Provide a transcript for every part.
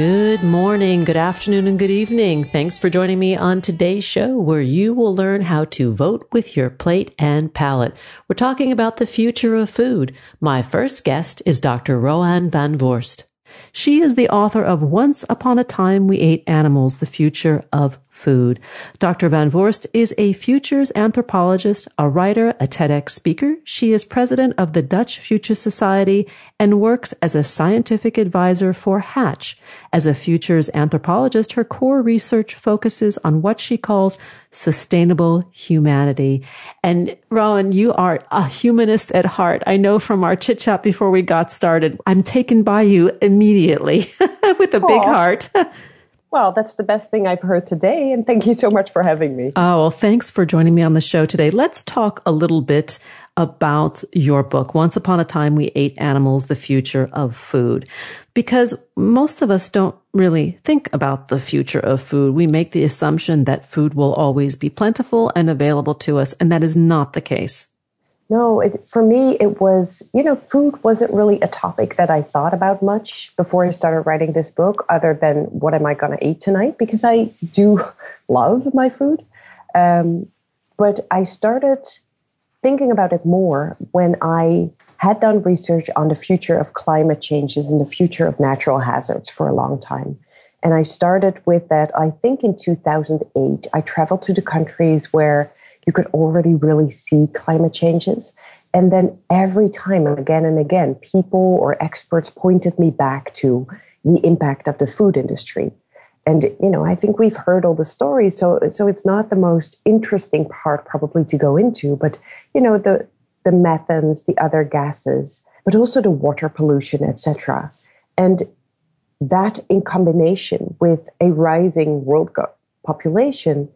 Good morning, good afternoon, and good evening. Thanks for joining me on today's show where you will learn how to vote with your plate and palate. We're talking about the future of food. My first guest is Dr. Roanne Van Voorst. She is the author of Once Upon a Time We Ate Animals, The Future of Food. Dr. Van Voorst is a futures anthropologist, a writer, a TEDx speaker. She is president of the Dutch Future Society and works as a scientific advisor for Hatch. As a futures anthropologist, her core research focuses on what she calls sustainable humanity. And Roanne, you are a humanist at heart. I know from our chit chat before we got started. I'm taken by you immediately with a Aww. big heart. Well, that's the best thing I've heard today. And thank you so much for having me. Oh, well, thanks for joining me on the show today. Let's talk a little bit about your book, Once Upon a Time We Ate Animals, The Future of Food. Because most of us don't really think about the future of food. We make the assumption that food will always be plentiful and available to us, and that is not the case. No, it, for me, it was, you know, food wasn't really a topic that I thought about much before I started writing this book, other than what am I going to eat tonight? Because I do love my food. Um, but I started thinking about it more when I had done research on the future of climate changes and the future of natural hazards for a long time. And I started with that, I think in 2008. I traveled to the countries where you could already really see climate changes. And then every time, and again and again, people or experts pointed me back to the impact of the food industry. And you know, I think we've heard all the stories, so so it's not the most interesting part probably to go into, but you know, the the methanes, the other gases, but also the water pollution, etc. And that in combination with a rising world population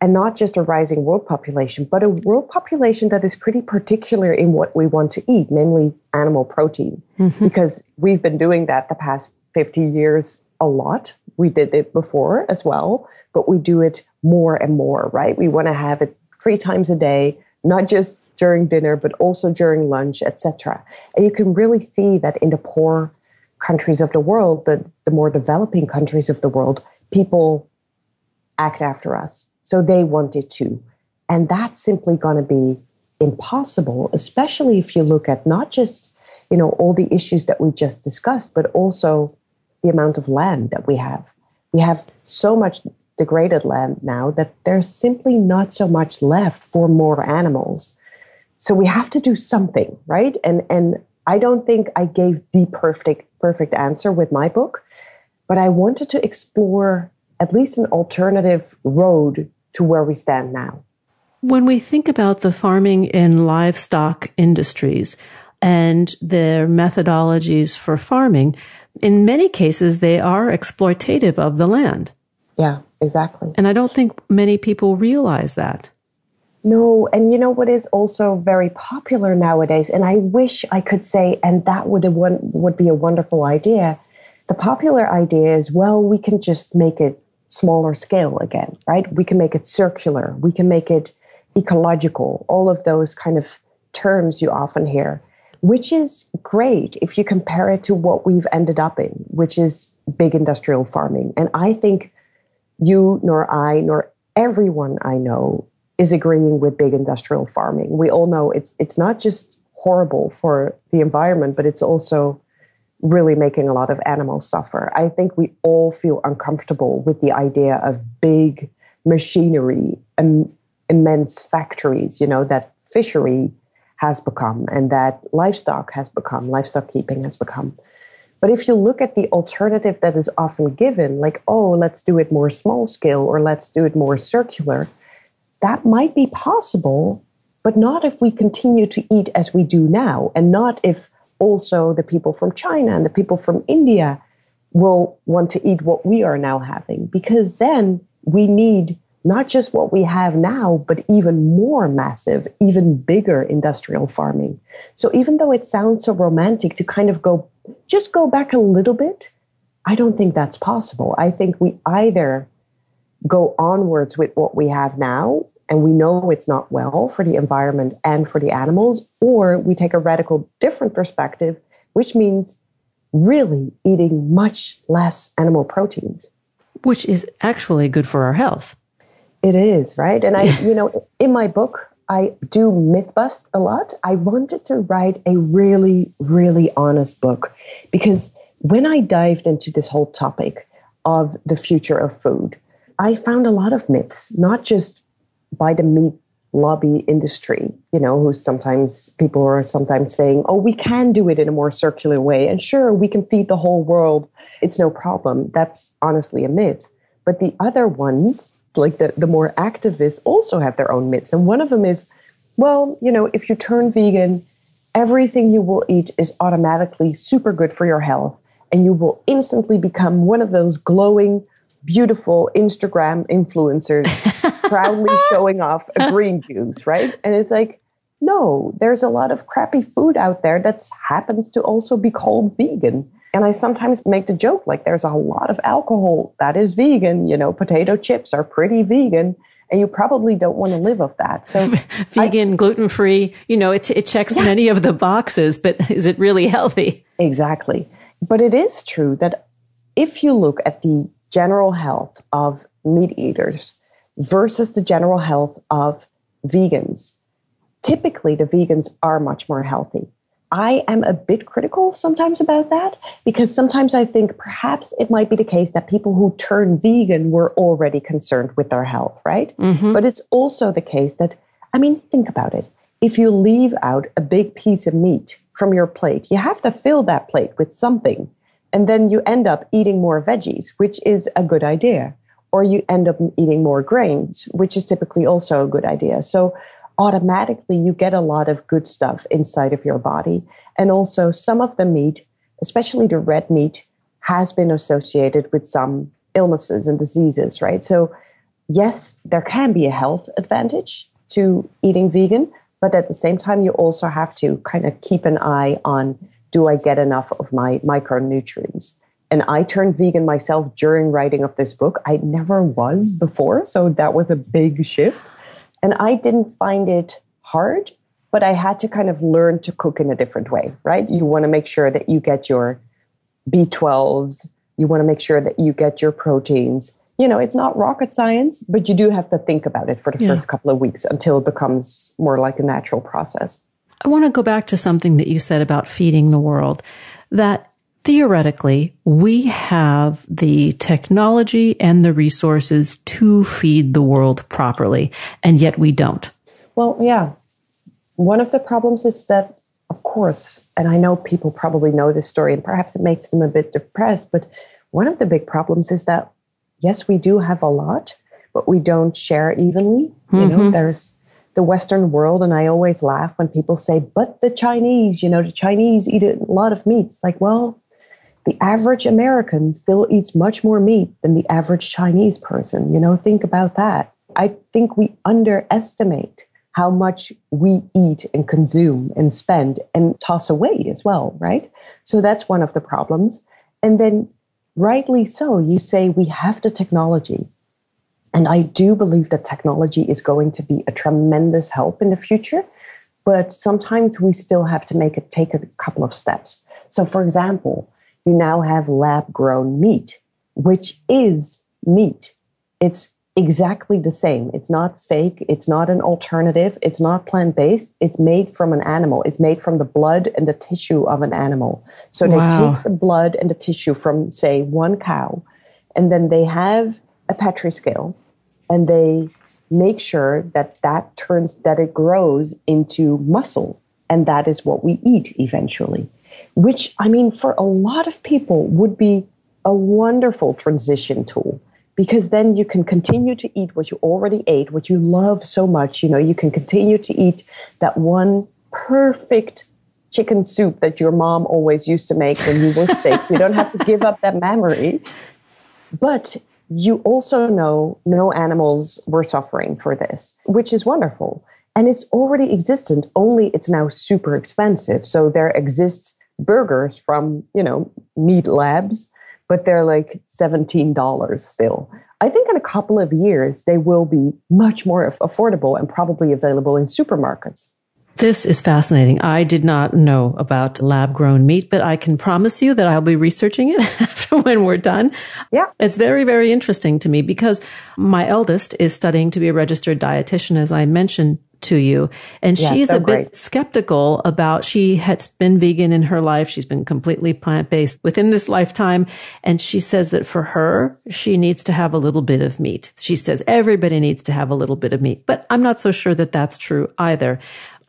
and not just a rising world population, but a world population that is pretty particular in what we want to eat, namely animal protein, mm-hmm. because we've been doing that the past 50 years a lot. We did it before as well, but we do it more and more, right? We want to have it three times a day, not just during dinner, but also during lunch, etc. And you can really see that in the poor countries of the world, the, the more developing countries of the world, people act after us so they wanted to. And that's simply going to be impossible, especially if you look at not just, you know, all the issues that we just discussed, but also the amount of land that we have. We have so much degraded land now that there's simply not so much left for more animals. So we have to do something, right? And and I don't think I gave the perfect perfect answer with my book, but I wanted to explore at least an alternative road to where we stand now. When we think about the farming and livestock industries and their methodologies for farming, in many cases they are exploitative of the land. Yeah, exactly. And I don't think many people realize that. No, and you know what is also very popular nowadays, and I wish I could say, and that would one would be a wonderful idea. The popular idea is, well, we can just make it smaller scale again, right? We can make it circular, we can make it ecological, all of those kind of terms you often hear, which is great if you compare it to what we've ended up in, which is big industrial farming. And I think you nor I nor everyone I know is agreeing with big industrial farming. We all know it's it's not just horrible for the environment, but it's also really making a lot of animals suffer. I think we all feel uncomfortable with the idea of big machinery and immense factories, you know, that fishery has become and that livestock has become, livestock keeping has become. But if you look at the alternative that is often given, like, oh, let's do it more small scale or let's do it more circular, that might be possible, but not if we continue to eat as we do now, and not if also the people from China and the people from India will want to eat what we are now having, because then we need not just what we have now, but even more massive, even bigger industrial farming. So even though it sounds so romantic to kind of go, just go back a little bit, I don't think that's possible. I think we either go onwards with what we have now and we know it's not well for the environment and for the animals, or we take a radical different perspective, which means really eating much less animal proteins. Which is actually good for our health. It is, right? And I, you know, in my book, I do myth bust a lot. I wanted to write a really, really honest book because when I dived into this whole topic of the future of food, I found a lot of myths, not just by the meat lobby industry, you know, who sometimes people are sometimes saying, oh, we can do it in a more circular way. And sure, we can feed the whole world. It's no problem. That's honestly a myth. But the other ones, like the, the more activists, also have their own myths. And one of them is, well, you know, if you turn vegan, everything you will eat is automatically super good for your health. And you will instantly become one of those glowing, beautiful Instagram influencers proudly showing off a green juice, right? And it's like, no, there's a lot of crappy food out there that happens to also be called vegan. And I sometimes make the joke like there's a lot of alcohol that is vegan. You know, potato chips are pretty vegan, and you probably don't want to live off that. So, vegan, gluten free, you know, it, it checks yeah. many of the boxes, but is it really healthy? Exactly. But it is true that if you look at the general health of meat eaters versus the general health of vegans, typically the vegans are much more healthy. I am a bit critical sometimes about that because sometimes I think perhaps it might be the case that people who turn vegan were already concerned with their health, right? Mm-hmm. But it's also the case that, I mean, think about it. If you leave out a big piece of meat from your plate, you have to fill that plate with something. And then you end up eating more veggies, which is a good idea. Or you end up eating more grains, which is typically also a good idea. So automatically you get a lot of good stuff inside of your body. And also, some of the meat, especially the red meat, has been associated with some illnesses and diseases, right? So, yes, there can be a health advantage to eating vegan, but at the same time, you also have to kind of keep an eye on do I get enough of my micronutrients? And I turned vegan myself during writing of this book. I never was before, so that was a big shift. And I didn't find it hard, but I had to kind of learn to cook in a different way, right? You want to make sure that you get your B12s, you want to make sure that you get your proteins. You know, it's not rocket science, but you do have to think about it for the yeah. first couple of weeks until it becomes more like a natural process. I want to go back to something that you said about feeding the world that theoretically, we have the technology and the resources to feed the world properly, and yet we don't. Well, yeah. One of the problems is that, of course, and I know people probably know this story, and perhaps it makes them a bit depressed, but one of the big problems is that, yes, we do have a lot, but we don't share evenly. Mm-hmm. You know, mm-hmm. there's the Western world, and I always laugh when people say, but the Chinese, you know, the Chinese eat a lot of meats. Like, well, the average American still eats much more meat than the average Chinese person. You know, think about that. I think we underestimate how much we eat and consume and spend and toss away as well, right? So that's one of the problems. And then, rightly so, you say we have the technology. And I do believe that technology is going to be a tremendous help in the future, but sometimes we still have to make it take a couple of steps. So, for example, you now have lab grown meat, which is meat. It's exactly the same. It's not fake. It's not an alternative. It's not plant based. It's made from an animal. It's made from the blood and the tissue of an animal. So wow. they take the blood and the tissue from, say, one cow, and then they have a Petri scale and they make sure that that turns, that it grows into muscle. And that is what we eat eventually, which I mean, for a lot of people would be a wonderful transition tool because then you can continue to eat what you already ate, what you love so much. You know, you can continue to eat that one perfect chicken soup that your mom always used to make when you were sick. You don't have to give up that memory. But you also know no animals were suffering for this, which is wonderful. And it's already existent, only it's now super expensive. So there exists burgers from, you know, meat labs, but they're like $17 still. I think in a couple of years, they will be much more affordable and probably available in supermarkets. This is fascinating. I did not know about lab grown meat, but I can promise you that I'll be researching it after when we're done. Yeah. It's very, very interesting to me because my eldest is studying to be a registered dietitian, as I mentioned to you. And yeah, she's so a bit great. skeptical about, she has been vegan in her life. She's been completely plant based within this lifetime. And she says that for her, she needs to have a little bit of meat. She says everybody needs to have a little bit of meat, but I'm not so sure that that's true either.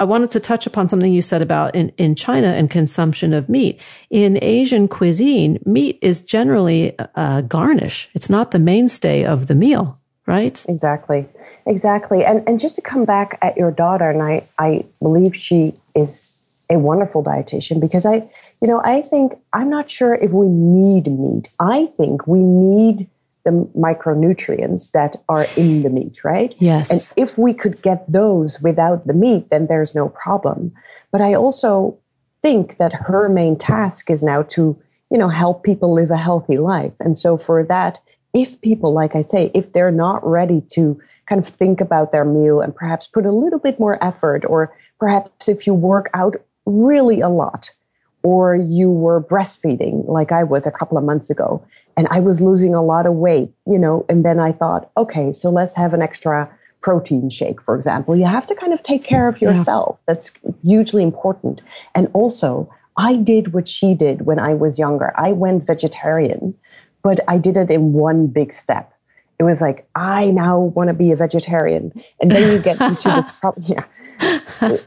I wanted to touch upon something you said about in, in China and consumption of meat. In Asian cuisine, meat is generally a garnish. It's not the mainstay of the meal, right? Exactly. Exactly. And and just to come back at your daughter, and I, I believe she is a wonderful dietitian because I you know, I think I'm not sure if we need meat. I think we need the micronutrients that are in the meat, right? Yes. And if we could get those without the meat, then there's no problem. But I also think that her main task is now to, you know, help people live a healthy life. And so for that, if people, like I say, if they're not ready to kind of think about their meal and perhaps put a little bit more effort, or perhaps if you work out really a lot, or you were breastfeeding like I was a couple of months ago, and I was losing a lot of weight, you know, and then I thought, okay, so let's have an extra protein shake, for example. You have to kind of take care of yourself. Yeah. That's hugely important. And also, I did what she did when I was younger. I went vegetarian, but I did it in one big step. It was like, I now want to be a vegetarian. And then you get into this problem. Yeah.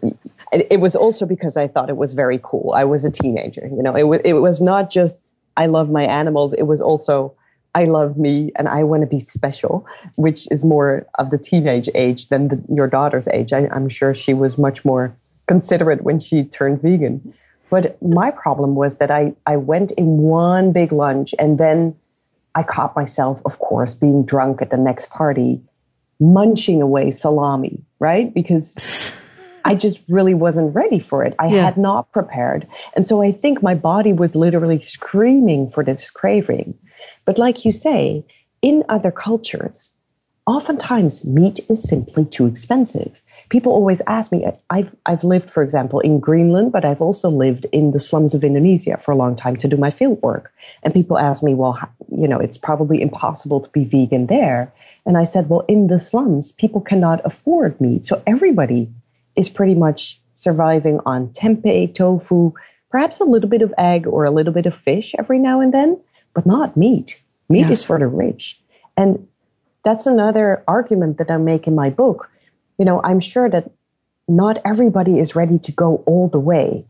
It was also because I thought it was very cool. I was a teenager, you know, it was, it was not just I love my animals, it was also I love me and I want to be special, which is more of the teenage age than the, your daughter's age. I, I'm sure she was much more considerate when she turned vegan. But my problem was that I, I went in one big lunch and then I caught myself, of course, being drunk at the next party, munching away salami, right? Because I just really wasn't ready for it. I yeah. had not prepared. And so I think my body was literally screaming for this craving. But like you say, in other cultures, oftentimes meat is simply too expensive. People always ask me, I've, I've lived, for example, in Greenland, but I've also lived in the slums of Indonesia for a long time to do my field work. And people ask me, well, you know, it's probably impossible to be vegan there. And I said, well, in the slums, people cannot afford meat. So everybody is pretty much surviving on tempeh, tofu, perhaps a little bit of egg or a little bit of fish every now and then, but not meat. Meat yes. is for the rich. And that's another argument that I make in my book. You know, I'm sure that not everybody is ready to go all the way.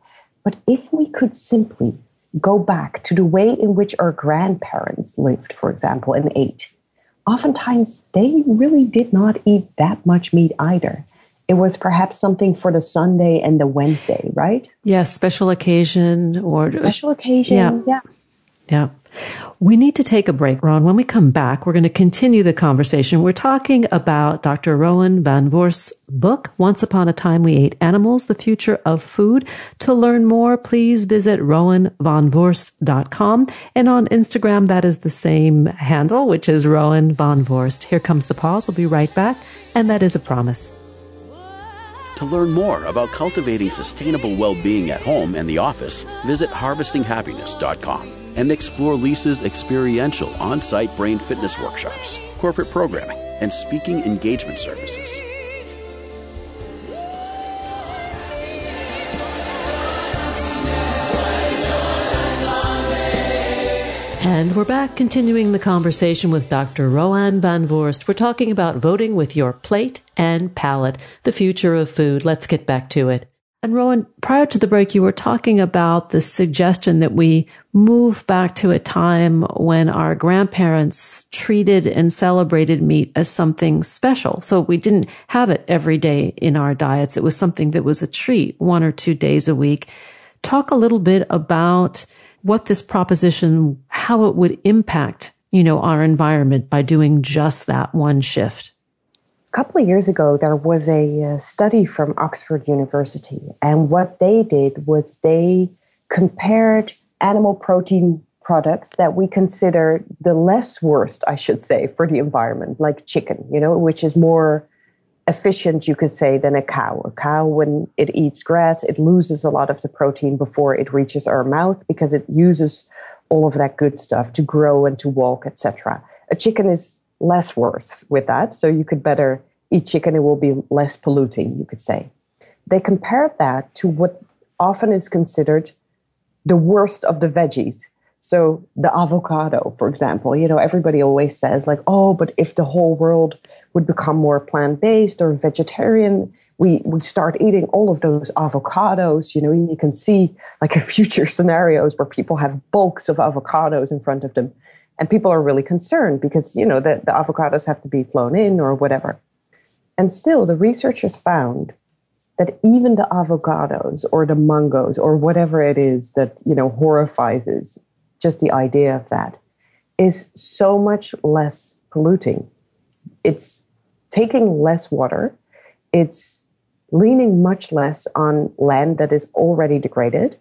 But if we could simply go back to the way in which our grandparents lived, for example, and ate, oftentimes they really did not eat that much meat either it was perhaps something for the Sunday and the Wednesday, right? Yes, special occasion or special occasion. Yeah. Yeah. Yeah. We need to take a break, Ron. When we come back, we're going to continue the conversation. We're talking about Dr. Roanne Van Voorst's book, Once Upon a Time We Ate Animals, The Future of Food. To learn more, please visit roannevanvoorst.com. And on Instagram, that is the same handle, which is Roanne Van Voorst. Here comes the pause. We'll be right back. And that is a promise. To learn more about cultivating sustainable well being at home and the office, visit harvestinghappiness.com and explore Lisa's experiential on site brain fitness workshops, corporate programming, and speaking engagement services. And we're back continuing the conversation with Dr. Roanne Van Voorst. We're talking about voting with your plate and palate, the future of food. Let's get back to it. And Roanne, prior to the break, you were talking about the suggestion that we move back to a time when our grandparents treated and celebrated meat as something special. So we didn't have it every day in our diets. It was something that was a treat one or two days a week. Talk a little bit about what this proposition, how it would impact, you know, our environment by doing just that one shift. A couple of years ago, there was a uh, study from Oxford University, and what they did was they compared animal protein products that we consider the less worst, I should say, for the environment, like chicken, you know, which is more efficient, you could say, than a cow. A cow, when it eats grass, it loses a lot of the protein before it reaches our mouth because it uses all of that good stuff to grow and to walk, etc. A chicken is less worse with that, so you could better eat chicken. It will be less polluting, you could say. They compared that to what often is considered the worst of the veggies. So the avocado, for example, you know, everybody always says like, oh, but if the whole world would become more plant based or vegetarian, we we start eating all of those avocados. You know, you can see like a future scenarios where people have bulks of avocados in front of them, and people are really concerned because you know the, the avocados have to be flown in or whatever. And still, the researchers found that even the avocados or the mangoes or whatever it is that you know horrifies us, just the idea of that, is so much less polluting. It's taking less water. It's leaning much less on land that is already degraded.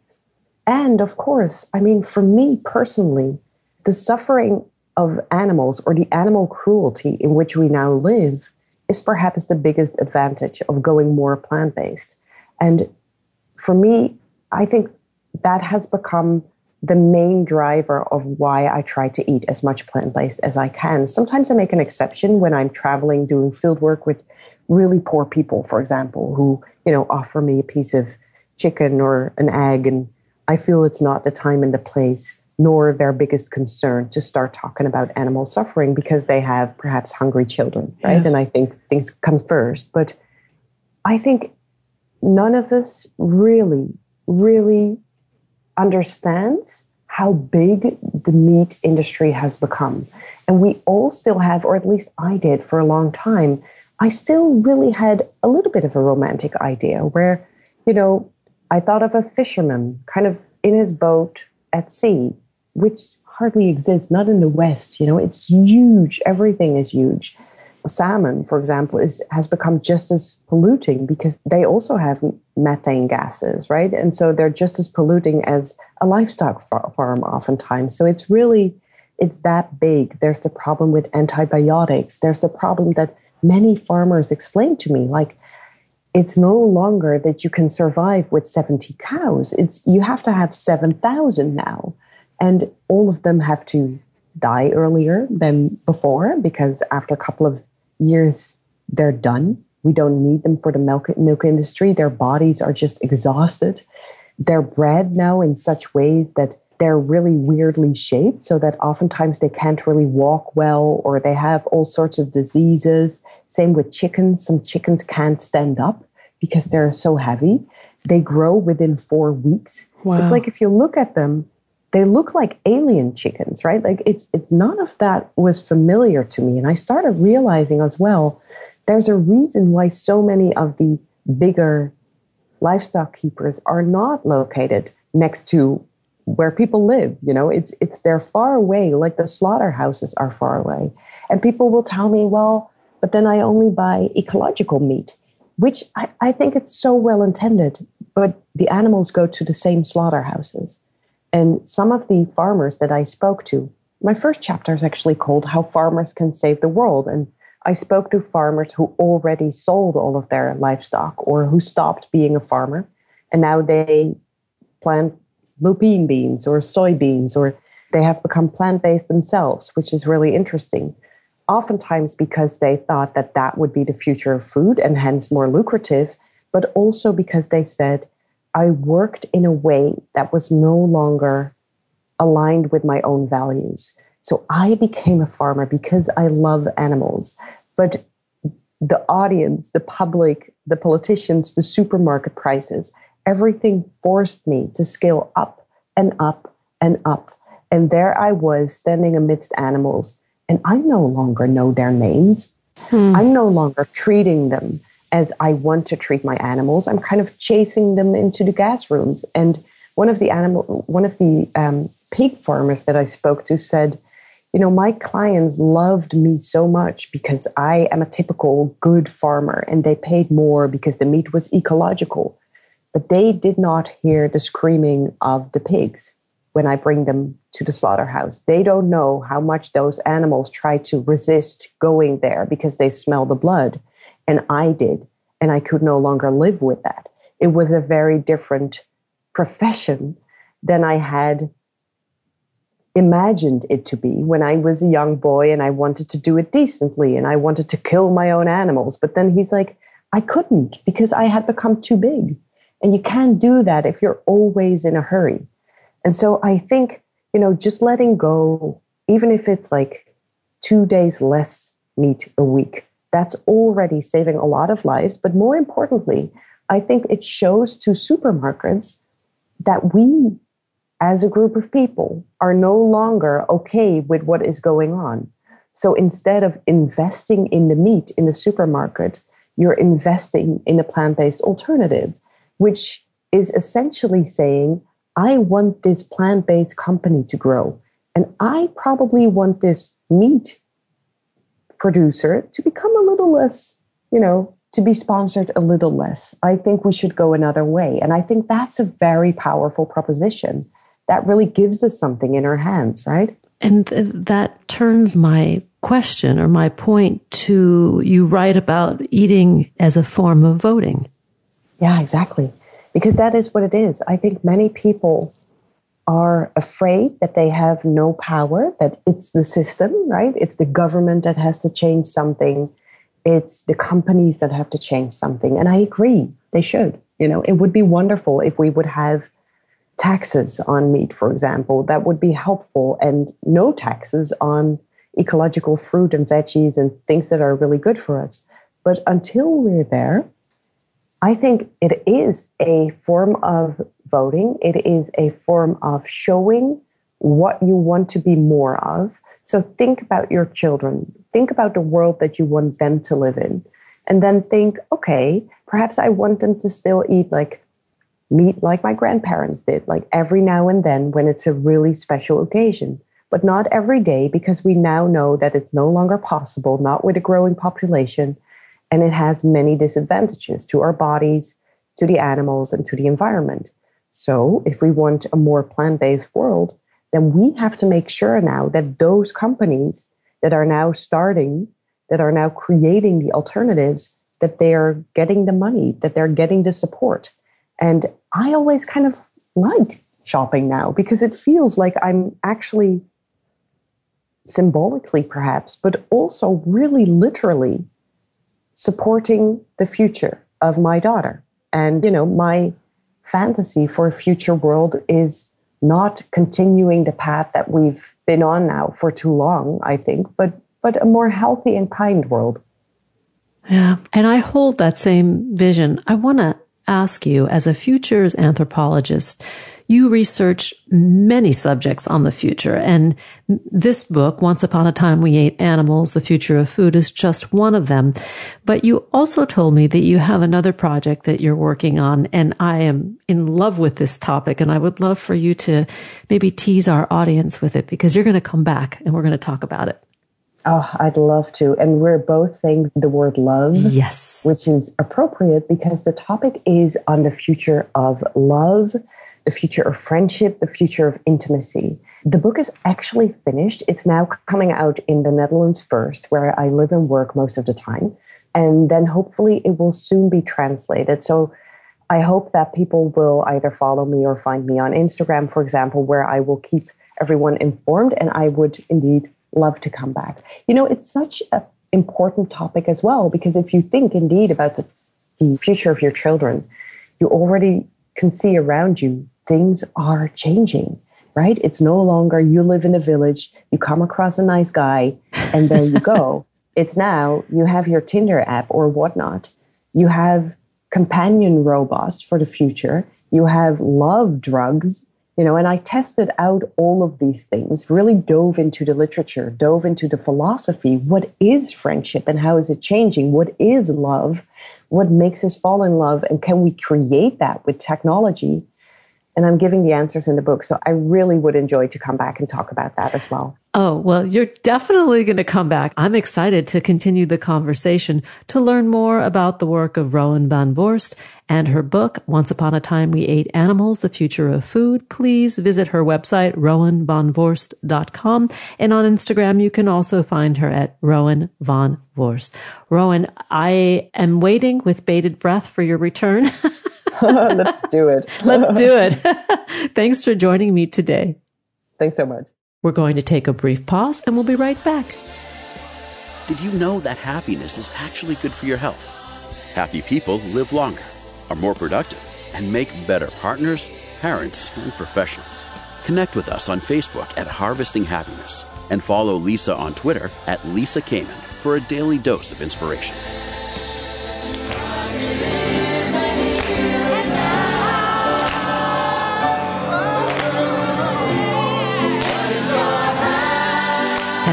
And of course, I mean, for me personally, the suffering of animals or the animal cruelty in which we now live is perhaps the biggest advantage of going more plant based. And for me, I think that has become the main driver of why I try to eat as much plant based as I can. Sometimes I make an exception when I'm traveling doing field work with really poor people, for example, who, you know, offer me a piece of chicken or an egg and I feel it's not the time and the place nor their biggest concern to start talking about animal suffering because they have perhaps hungry children, right? Yes. And I think things come first. But I think none of us really, really understands how big the meat industry has become. And we all still have, or at least I did for a long time, I still really had a little bit of a romantic idea where, you know, I thought of a fisherman kind of in his boat at sea, which hardly exists, not in the West. You know, it's huge. Everything is huge salmon, for example, is has become just as polluting because they also have methane gases, right? And so they're just as polluting as a livestock farm oftentimes. So it's really it's that big. There's the problem with antibiotics. There's the problem that many farmers explain to me, like it's no longer that you can survive with 70 cows. It's you have to have 7,000 now. And all of them have to die earlier than before because after a couple of years they're done. We don't need them for the milk, milk industry. Their bodies are just exhausted. They're bred now in such ways that they're really weirdly shaped so that oftentimes they can't really walk well or they have all sorts of diseases. Same with chickens. Some chickens can't stand up because they're so heavy. They grow within four weeks. Wow. It's like if you look at them, they look like alien chickens, right? Like it's it's none of that was familiar to me. And I started realizing as well, there's a reason why so many of the bigger livestock keepers are not located next to where people live. You know, it's it's they're far away, like the slaughterhouses are far away. And people will tell me, well, but then I only buy ecological meat, which I, I think it's so well intended, but the animals go to the same slaughterhouses. And some of the farmers that I spoke to, my first chapter is actually called How Farmers Can Save the World. And I spoke to farmers who already sold all of their livestock or who stopped being a farmer. And now they plant lupine beans or soybeans or they have become plant based themselves, which is really interesting. Oftentimes because they thought that that would be the future of food and hence more lucrative, but also because they said, I worked in a way that was no longer aligned with my own values. So I became a farmer because I love animals. But the audience, the public, the politicians, the supermarket prices, everything forced me to scale up and up and up. And there I was standing amidst animals, and I no longer know their names. Hmm. I'm no longer treating them as I want to treat my animals. I'm kind of chasing them into the gas rooms. And one of the animal, one of the um, pig farmers that I spoke to said, you know, my clients loved me so much because I am a typical good farmer and they paid more because the meat was ecological. But they did not hear the screaming of the pigs when I bring them to the slaughterhouse. They don't know how much those animals try to resist going there because they smell the blood. And I did. And I could no longer live with that. It was a very different profession than I had imagined it to be when I was a young boy and I wanted to do it decently and I wanted to kill my own animals. But then he's like, I couldn't because I had become too big. And you can't do that if you're always in a hurry. And so I think, you know, just letting go, even if it's like two days less meat a week, that's already saving a lot of lives. But more importantly, I think it shows to supermarkets that we as a group of people are no longer okay with what is going on. So instead of investing in the meat in the supermarket, you're investing in a plant based alternative, which is essentially saying, I want this plant based company to grow. And I probably want this meat producer to become a little less, you know, to be sponsored a little less. I think we should go another way. And I think that's a very powerful proposition that really gives us something in our hands, right? And th- that turns my question or my point to you write about eating as a form of voting. Yeah, exactly. Because that is what it is. I think many people are afraid that they have no power, that it's the system, right? It's the government that has to change something. It's the companies that have to change something. And I agree, they should. You know, it would be wonderful if we would have taxes on meat, for example, that would be helpful, and no taxes on ecological fruit and veggies and things that are really good for us. But until we're there, I think it is a form of voting. It is a form of showing what you want to be more of. So think about your children. Think about the world that you want them to live in. And then think, okay, perhaps I want them to still eat like meet like my grandparents did, like every now and then when it's a really special occasion, but not every day because we now know that it's no longer possible, not with a growing population, and it has many disadvantages to our bodies, to the animals, and to the environment. So, if we want a more plant based world, then we have to make sure now that those companies that are now starting, that are now creating the alternatives, that they are getting the money, that they're getting the support. And I always kind of like shopping now because it feels like I'm actually symbolically perhaps, but also really literally supporting the future of my daughter. And, you know, my fantasy for a future world is not continuing the path that we've been on now for too long, I think, but but a more healthy and kind world. Yeah. And I hold that same vision. I want to ask you, as a futures anthropologist, you research many subjects on the future. And this book, Once Upon a Time We Ate Animals, The Future of Food, is just one of them. But you also told me that you have another project that you're working on. And I am in love with this topic. And I would love for you to maybe tease our audience with it because you're going to come back and we're going to talk about it. Oh, I'd love to. And we're both saying the word love. Yes. Which is appropriate because the topic is on the future of love, the future of friendship, the future of intimacy. The book is actually finished. It's now coming out in the Netherlands first, where I live and work most of the time. And then hopefully it will soon be translated. So I hope that people will either follow me or find me on Instagram, for example, where I will keep everyone informed. And I would indeed love to come back. You know, it's such an important topic as well, because if you think indeed about the, the future of your children, you already can see around you things are changing. right? It's no longer you live in a village, you come across a nice guy, and there you go. it's now you have your Tinder app or whatnot. You have companion robots for the future. You have love drugs, you know, and I tested out all of these things, really dove into the literature, dove into the philosophy. What is friendship and how is it changing? What is love? What makes us fall in love? And can we create that with technology? And I'm giving the answers in the book. So I really would enjoy to come back and talk about that as well. Oh, well, you're definitely going to come back. I'm excited to continue the conversation to learn more about the work of Roanne Van Voorst and her book, Once Upon a Time We Ate Animals, The Future of Food. Please visit her website, roannevanvoorst.com. And on Instagram, you can also find her at Roanne Van Voorst. Roanne, I am waiting with bated breath for your return. Let's do it. Let's do it. Thanks for joining me today. Thanks so much. We're going to take a brief pause and we'll be right back. Did you know that happiness is actually good for your health? Happy people live longer, are more productive, and make better partners, parents, and professionals. Connect with us on Facebook at Harvesting Happiness and follow Lisa on Twitter at Lisa Kamen for a daily dose of inspiration.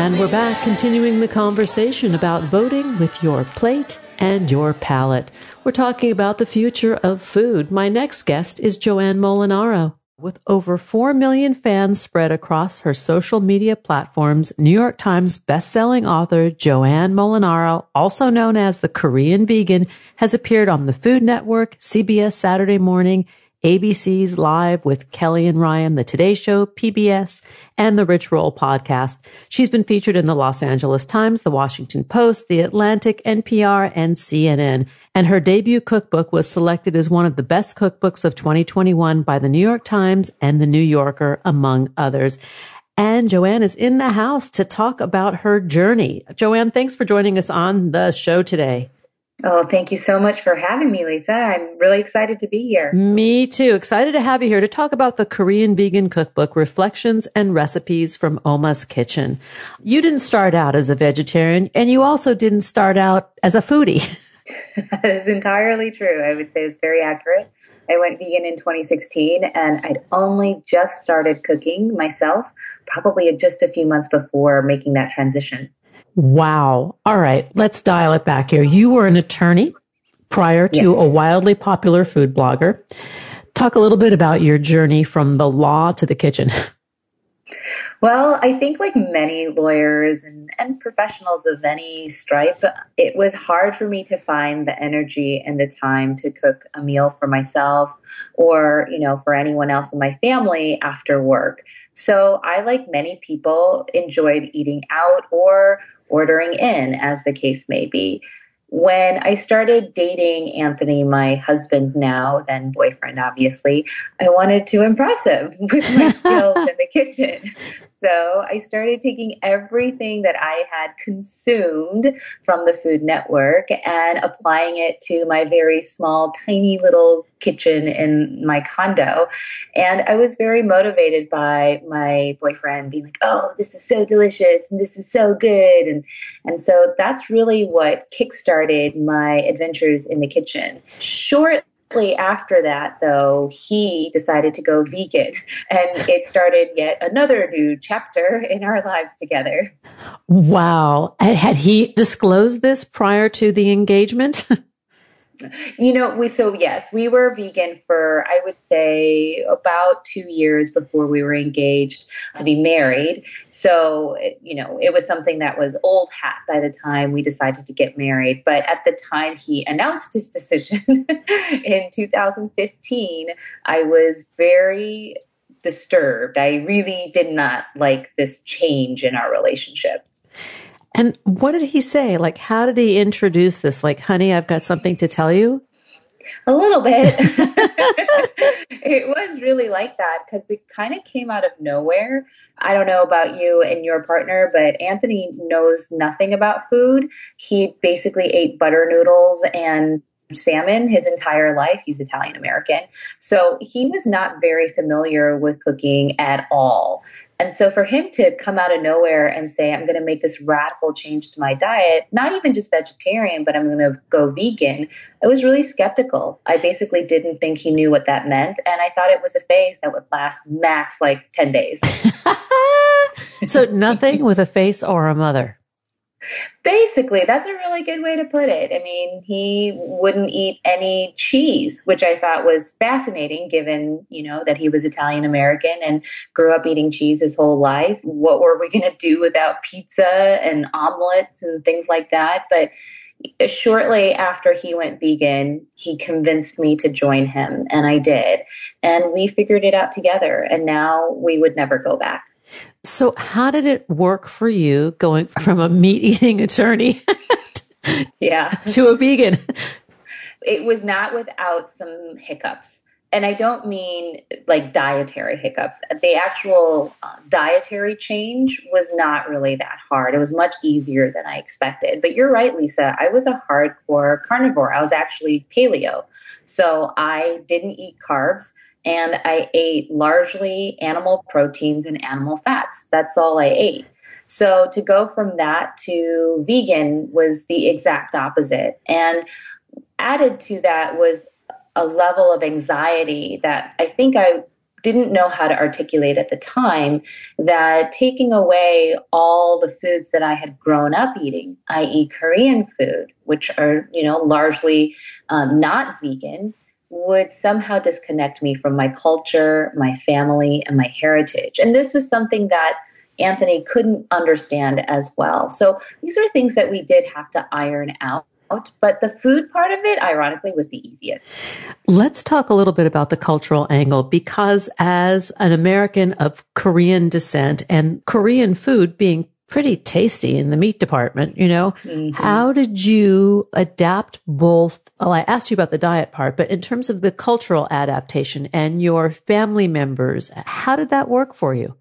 And we're back continuing the conversation about voting with your plate and your palate. We're talking about the future of food. My next guest is Joanne Molinaro. With over 4 million fans spread across her social media platforms, New York Times bestselling author Joanne Molinaro, also known as the Korean Vegan, has appeared on the Food Network, CBS Saturday Morning, ABC's Live with Kelly and Ryan, The Today Show, PBS, and the Rich Roll podcast. She's been featured in the Los Angeles Times, the Washington Post, the Atlantic, NPR, and CNN. And her debut cookbook was selected as one of the best cookbooks of 2021 by the New York Times and the New Yorker, among others. And Joanne is in the house to talk about her journey. Joanne, thanks for joining us on the show today. Oh, thank you so much for having me, Lisa. I'm really excited to be here. Me too. Excited to have you here to talk about the Korean vegan cookbook, Reflections and Recipes from Omma's Kitchen. You didn't start out as a vegetarian and you also didn't start out as a foodie. that is entirely true. I would say it's very accurate. I went vegan in 2016 and I'd only just started cooking myself, probably just a few months before making that transition. Wow. All right. Let's dial it back here. You were an attorney prior to yes. a wildly popular food blogger. Talk a little bit about your journey from the law to the kitchen. Well, I think like many lawyers and, and professionals of any stripe, it was hard for me to find the energy and the time to cook a meal for myself or, you know, for anyone else in my family after work. So I, like many people, enjoyed eating out or ordering in, as the case may be. When I started dating Anthony, my husband now, then boyfriend, obviously, I wanted to impress him with my skills in the kitchen. So I started taking everything that I had consumed from the Food Network and applying it to my very small, tiny little kitchen in my condo. And I was very motivated by my boyfriend being like, oh, this is so delicious and this is so good. And, and so that's really what kickstarted my adventures in the kitchen. Short Shortly after that, though, he decided to go vegan, and it started yet another new chapter in our lives together. Wow. Had he disclosed this prior to the engagement? You know, we so yes, we were vegan for I would say about 2 years before we were engaged to be married. So, you know, it was something that was old hat by the time we decided to get married, but at the time he announced his decision in 2015, I was very disturbed. I really did not like this change in our relationship. And what did he say? Like, how did he introduce this? Like, honey, I've got something to tell you? A little bit. it was really like that because it kind of came out of nowhere. I don't know about you and your partner, but Anthony knows nothing about food. He basically ate butter noodles and salmon his entire life. He's Italian American. So he was not very familiar with cooking at all. And so for him to come out of nowhere and say, I'm going to make this radical change to my diet, not even just vegetarian, but I'm going to go vegan, I was really skeptical. I basically didn't think he knew what that meant. And I thought it was a phase that would last max like 10 days. so nothing with a face or a mother. Basically, that's a really good way to put it. I mean, he wouldn't eat any cheese, which I thought was fascinating given, you know, that he was Italian American and grew up eating cheese his whole life. What were we going to do without pizza and omelets and things like that? But shortly after he went vegan, he convinced me to join him, and I did. And we figured it out together, and now we would never go back. So, how did it work for you going from a meat eating attorney yeah. to a vegan? It was not without some hiccups. And I don't mean like dietary hiccups. The actual uh, dietary change was not really that hard. It was much easier than I expected. But you're right, Lisa. I was a hardcore carnivore. I was actually paleo. So I didn't eat carbs and I ate largely animal proteins and animal fats. That's all I ate. So to go from that to vegan was the exact opposite. And added to that was a level of anxiety that I think I didn't know how to articulate at the time that taking away all the foods that I had grown up eating, i.e., Korean food, which are, you know, largely um, not vegan, would somehow disconnect me from my culture, my family, and my heritage. And this was something that Anthony couldn't understand as well. So these are things that we did have to iron out. But the food part of it, ironically, was the easiest. Let's talk a little bit about the cultural angle because, as an American of Korean descent and Korean food being pretty tasty in the meat department, you know. Mm-hmm. How did you adapt both? Well, I asked you about the diet part, but in terms of the cultural adaptation and your family members, how did that work for you?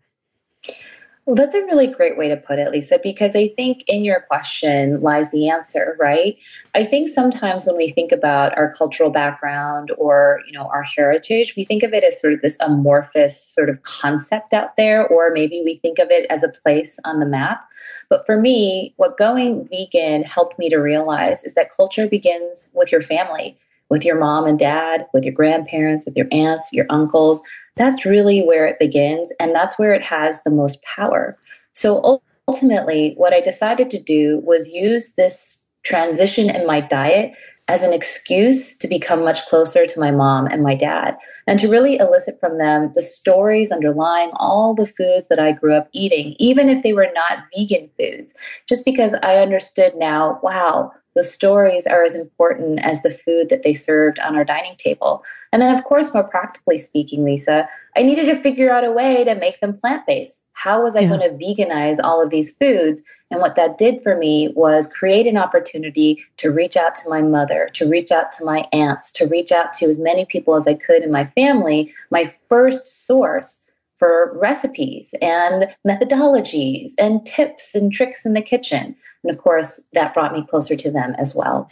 Well, that's a really great way to put it, Lisa, because I think in your question lies the answer, right? I think sometimes when we think about our cultural background or, you know, our heritage, we think of it as sort of this amorphous sort of concept out there, or maybe we think of it as a place on the map. But for me, what going vegan helped me to realize is that culture begins with your family, with your mom and dad, with your grandparents, with your aunts, your uncles that's really where it begins and that's where it has the most power. So ultimately, what I decided to do was use this transition in my diet as an excuse to become much closer to my mom and my dad and to really elicit from them the stories underlying all the foods that I grew up eating, even if they were not vegan foods, just because I understood now, wow, the stories are as important as the food that they served on our dining table. And then, of course, more practically speaking, Lisa, I needed to figure out a way to make them plant based. How was I yeah. going to veganize all of these foods? And what that did for me was create an opportunity to reach out to my mother, to reach out to my aunts, to reach out to as many people as I could in my family, my first source for recipes and methodologies and tips and tricks in the kitchen. And of course, that brought me closer to them as well.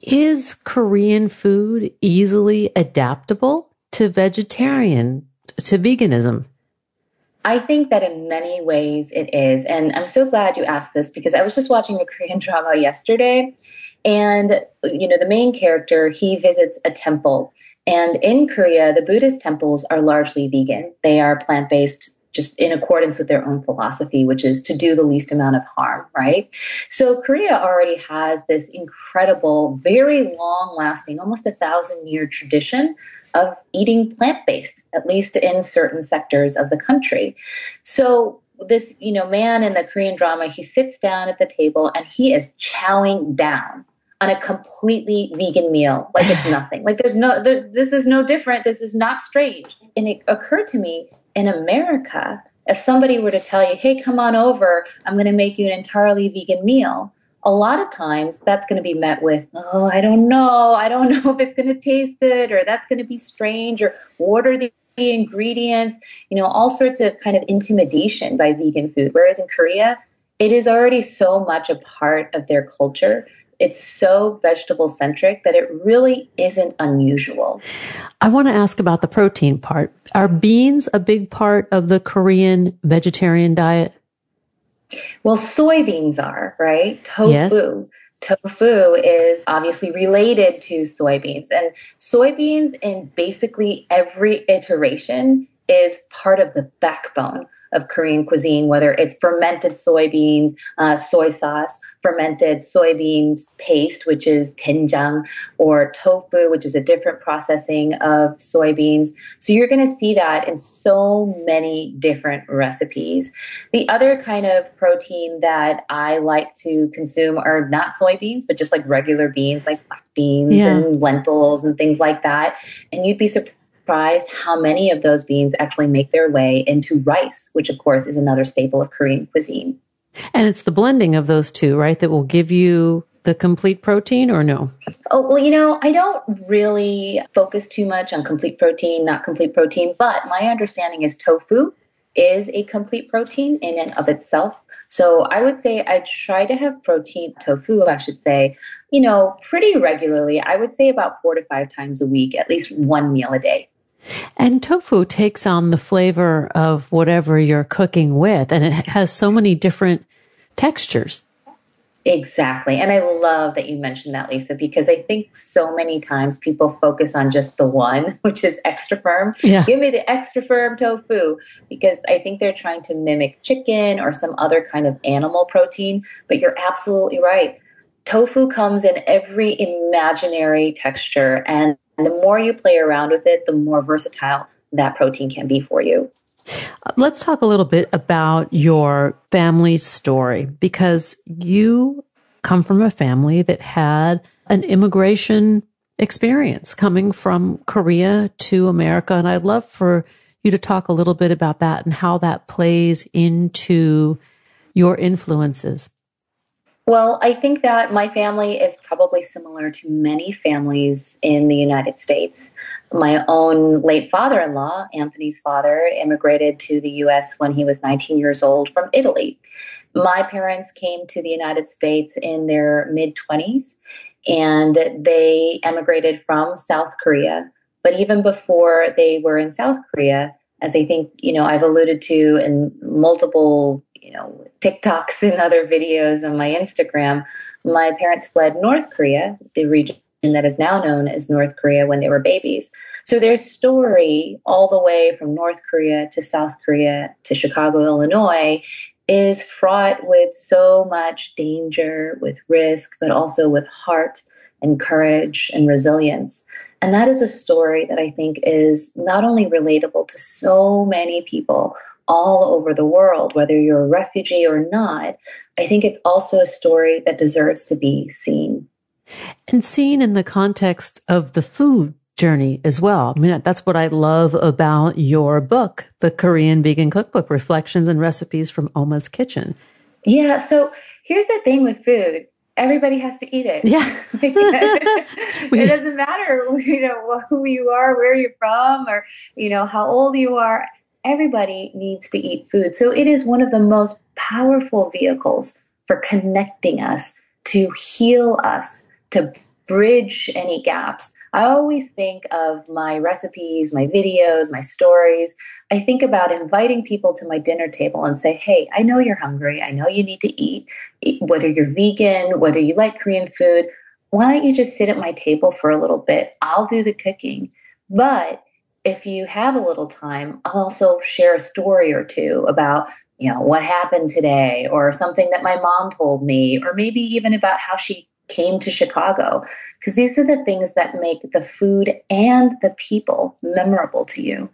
Is Korean food easily adaptable to vegetarian, to veganism? I think that in many ways it is. And I'm so glad you asked this because I was just watching a Korean drama yesterday. And, you know, the main character, he visits a temple. And in Korea, the Buddhist temples are largely vegan. They are plant based just in accordance with their own philosophy, which is to do the least amount of harm, right? So Korea already has this incredible, very long lasting, almost a thousand year tradition of eating plant based, at least in certain sectors of the country. So this, you know, man in the Korean drama, he sits down at the table and he is chowing down on a completely vegan meal like it's nothing like there's no there, this is no different this is not strange and it occurred to me in America, if somebody were to tell you, hey, come on over, I'm going to make you an entirely vegan meal, a lot of times that's going to be met with, oh, I don't know. I don't know if it's going to taste good or that's going to be strange or what are the ingredients, you know, all sorts of kind of intimidation by vegan food. Whereas in Korea, it is already so much a part of their culture it's so vegetable centric that it really isn't unusual. I want to ask about the protein part. Are beans a big part of the Korean vegetarian diet? Well, soybeans are, right? Tofu. Yes. Tofu is obviously related to soybeans, and soybeans in basically every iteration is part of the backbone of Korean cuisine, whether it's fermented soybeans, uh, soy sauce, fermented soybeans paste, which is doenjang, or tofu, which is a different processing of soybeans. So you're going to see that in so many different recipes. The other kind of protein that I like to consume are not soybeans, but just like regular beans, like black beans yeah. and lentils and things like that. And you'd be surprised surprised how many of those beans actually make their way into rice, which of course is another staple of Korean cuisine. And it's the blending of those two, right, that will give you the complete protein or no? Oh, well, you know, I don't really focus too much on complete protein, not complete protein, but my understanding is tofu is a complete protein in and of itself. So I would say I try to have protein tofu, I should say, you know, pretty regularly. I would say about four to five times a week, at least one meal a day. And tofu takes on the flavor of whatever you're cooking with, and it has so many different textures. Exactly. And I love that you mentioned that, Lisa, because I think so many times people focus on just the one, which is extra firm. Yeah. Give me the extra firm tofu, because I think they're trying to mimic chicken or some other kind of animal protein. But you're absolutely right. Tofu comes in every imaginary texture. And and the more you play around with it, the more versatile that protein can be for you. Let's talk a little bit about your family story because you come from a family that had an immigration experience coming from Korea to America. And I'd love for you to talk a little bit about that and how that plays into your influences. Well, I think that my family is probably similar to many families in the United States. My own late father in law, Anthony's father, immigrated to the US when he was 19 years old from Italy. My parents came to the United States in their mid 20s and they emigrated from South Korea. But even before they were in South Korea, as I think, you know, I've alluded to in multiple you know, TikToks and other videos on my Instagram, my parents fled North Korea, the region that is now known as North Korea, when they were babies. So their story, all the way from North Korea to South Korea to Chicago, Illinois, is fraught with so much danger, with risk, but also with heart and courage and resilience. And that is a story that I think is not only relatable to so many people all over the world, whether you're a refugee or not, I think it's also a story that deserves to be seen. And seen in the context of the food journey as well. I mean, that's what I love about your book, The Korean Vegan Cookbook Reflections and Recipes from Omma's Kitchen. Yeah. So here's the thing with food everybody has to eat it. Yeah. it doesn't matter, you know, who you are, where you're from, or, you know, how old you are everybody needs to eat food. So it is one of the most powerful vehicles for connecting us, to heal us, to bridge any gaps. I always think of my recipes, my videos, my stories. I think about inviting people to my dinner table and say, hey, I know you're hungry. I know you need to eat, whether you're vegan, whether you like Korean food. Why don't you just sit at my table for a little bit? I'll do the cooking. But if you have a little time, I'll also share a story or two about, you know, what happened today or something that my mom told me, or maybe even about how she came to Chicago. Because these are the things that make the food and the people memorable to you.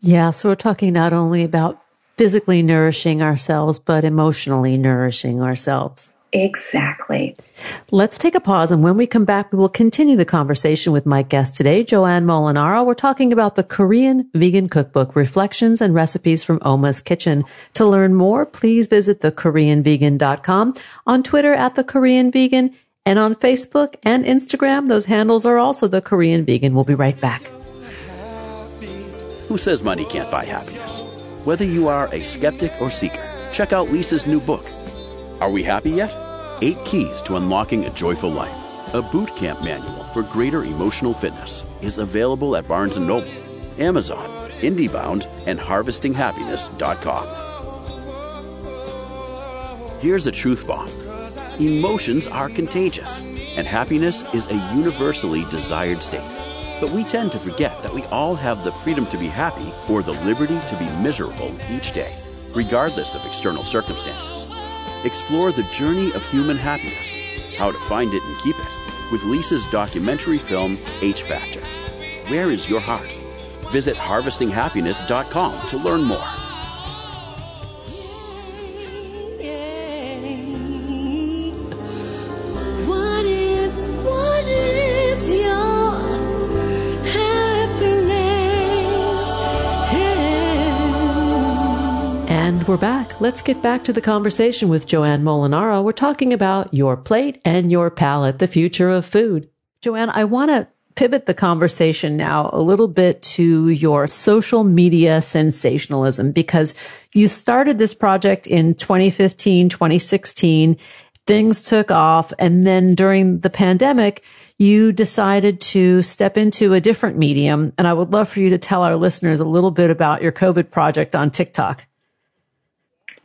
Yeah. So we're talking not only about physically nourishing ourselves, but emotionally nourishing ourselves. Exactly. Let's take a pause. And when we come back, we will continue the conversation with my guest today, Joanne Molinaro. We're talking about the Korean Vegan Cookbook, Reflections and Recipes from Omma's Kitchen. To learn more, please visit thekoreanvegan.com, on Twitter at the Korean Vegan, and on Facebook and Instagram. Those handles are also the Korean Vegan. We'll be right back. Who says money can't buy happiness? Whether you are a skeptic or seeker, check out Lisa's new book. Are we happy yet? Eight Keys to Unlocking a Joyful Life, a boot camp manual for greater emotional fitness, is available at Barnes & Noble, Amazon, IndieBound, and HarvestingHappiness.com. Here's a truth bomb. Emotions are contagious, and happiness is a universally desired state. But we tend to forget that we all have the freedom to be happy or the liberty to be miserable each day, regardless of external circumstances. Explore the journey of human happiness, how to find it and keep it, with Lisa's documentary film, H Factor. Where is your heart? Visit harvestinghappiness.com to learn more. We're back. Let's get back to the conversation with Joanne Molinaro. We're talking about your plate and your palate, the future of food. Joanne, I want to pivot the conversation now a little bit to your social media sensationalism because you started this project in 2015, 2016. Things took off. And then during the pandemic, you decided to step into a different medium. And I would love for you to tell our listeners a little bit about your COVID project on TikTok.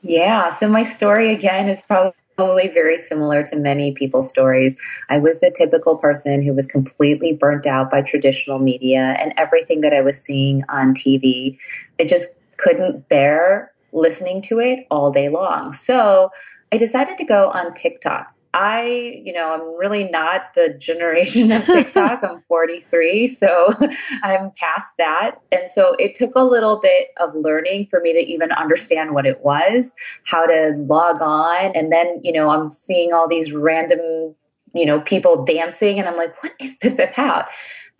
Yeah. So my story again is probably very similar to many people's stories. I was the typical person who was completely burnt out by traditional media and everything that I was seeing on TV. I just couldn't bear listening to it all day long. So I decided to go on TikTok. I, you know, I'm really not the generation of TikTok. I'm 43, so I'm past that. And so it took a little bit of learning for me to even understand what it was, how to log on. And then, you know, I'm seeing all these random, you know, people dancing, and I'm like, what is this about?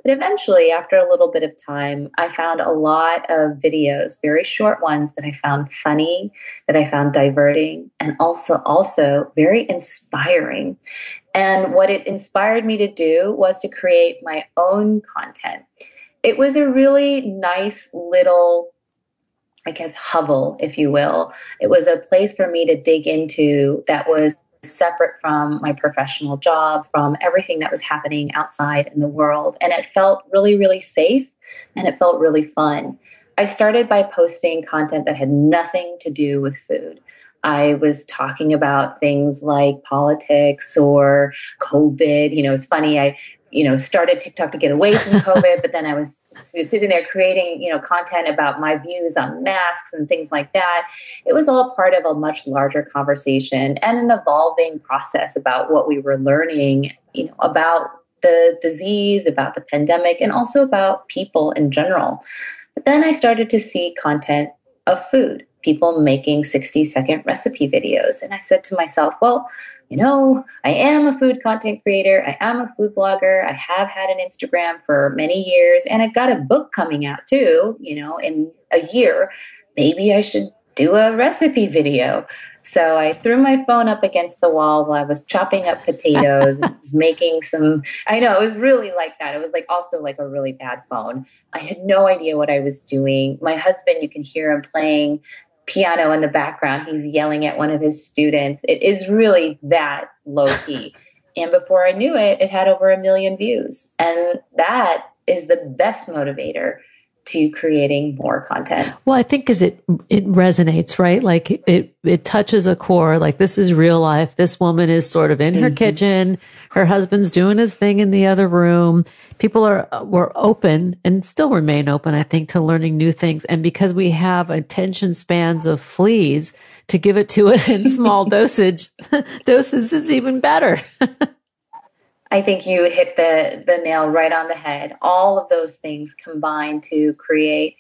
But eventually, after a little bit of time, I found a lot of videos, very short ones that I found funny, that I found diverting, and also also very inspiring. And what it inspired me to do was to create my own content. It was a really nice little I guess, hovel, if you will. It was a place for me to dig into that was separate from my professional job, from everything that was happening outside in the world. And it felt really, really safe and it felt really fun. I started by posting content that had nothing to do with food. I was talking about things like politics or COVID. You know, it's funny. I you know, started TikTok to get away from COVID, but then I was sitting there creating, you know, content about my views on masks and things like that. It was all part of a much larger conversation and an evolving process about what we were learning, you know, about the disease, about the pandemic, and also about people in general. But then I started to see content of food, people making 60 second recipe videos. And I said to myself, well, you know, I am a food content creator. I am a food blogger. I have had an Instagram for many years and I've got a book coming out too, you know, in a year. Maybe I should do a recipe video. So I threw my phone up against the wall while I was chopping up potatoes and was making some I know it was really like that. It was like also like a really bad phone. I had no idea what I was doing. My husband, you can hear him playing piano in the background. He's yelling at one of his students. It is really that low key. and before I knew it, it had over a million views. And that is the best motivator to creating more content. Well, I think because it it resonates, right? Like it it touches a core. Like this is real life. This woman is sort of in her mm-hmm. kitchen. Her husband's doing his thing in the other room. People are were open and still remain open, I think, to learning new things. And because we have attention spans of fleas, to give it to us in small dosage doses is even better. I think you hit the the nail right on the head. All of those things combine to create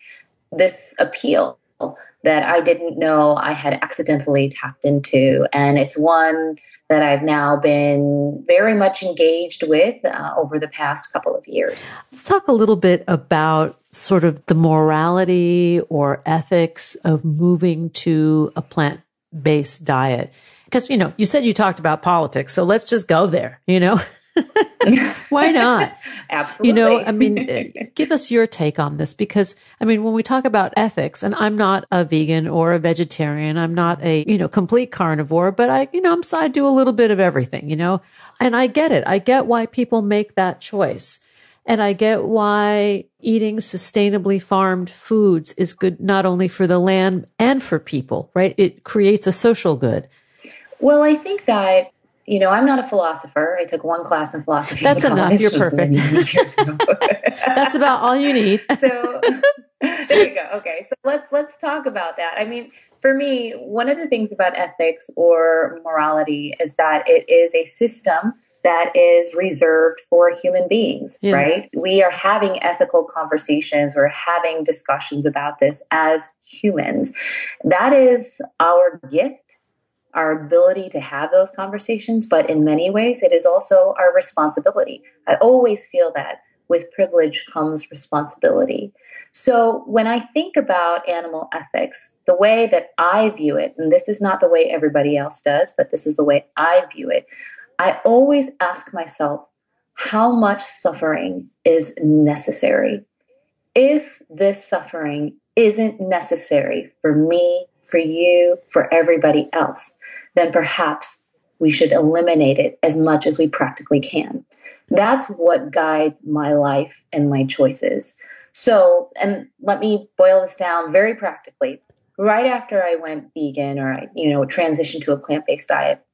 this appeal that I didn't know I had accidentally tapped into. And it's one that I've now been very much engaged with uh, over the past couple of years. Let's talk a little bit about sort of the morality or ethics of moving to a plant based diet. Because, you know, you said you talked about politics, so let's just go there, you know? Why not? Absolutely. You know, I mean, uh, give us your take on this because, I mean, when we talk about ethics, and I'm not a vegan or a vegetarian, I'm not a, you know, complete carnivore, but I, you know, I'm, I do a little bit of everything, you know, and I get it. I get why people make that choice. And I get why eating sustainably farmed foods is good not only for the land and for people, right? It creates a social good. Well, I think that you know, I'm not a philosopher. I took one class in philosophy. That's in enough. You're perfect. many years ago. That's about all you need. so there you go. Okay, so let's let's talk about that. I mean, for me, one of the things about ethics or morality is that it is a system that is reserved for human beings, Yeah. right? We are having ethical conversations, we're having discussions about this as humans. That is our gift, our ability to have those conversations, but in many ways, it is also our responsibility. I always feel that with privilege comes responsibility. So when I think about animal ethics, the way that I view it, and this is not the way everybody else does, but this is the way I view it, I always ask myself, how much suffering is necessary? If this suffering isn't necessary for me, for you, for everybody else, then perhaps we should eliminate it as much as we practically can. That's what guides my life and my choices. So, and let me boil this down very practically. Right after I went vegan or I, you know, transitioned to a plant-based diet,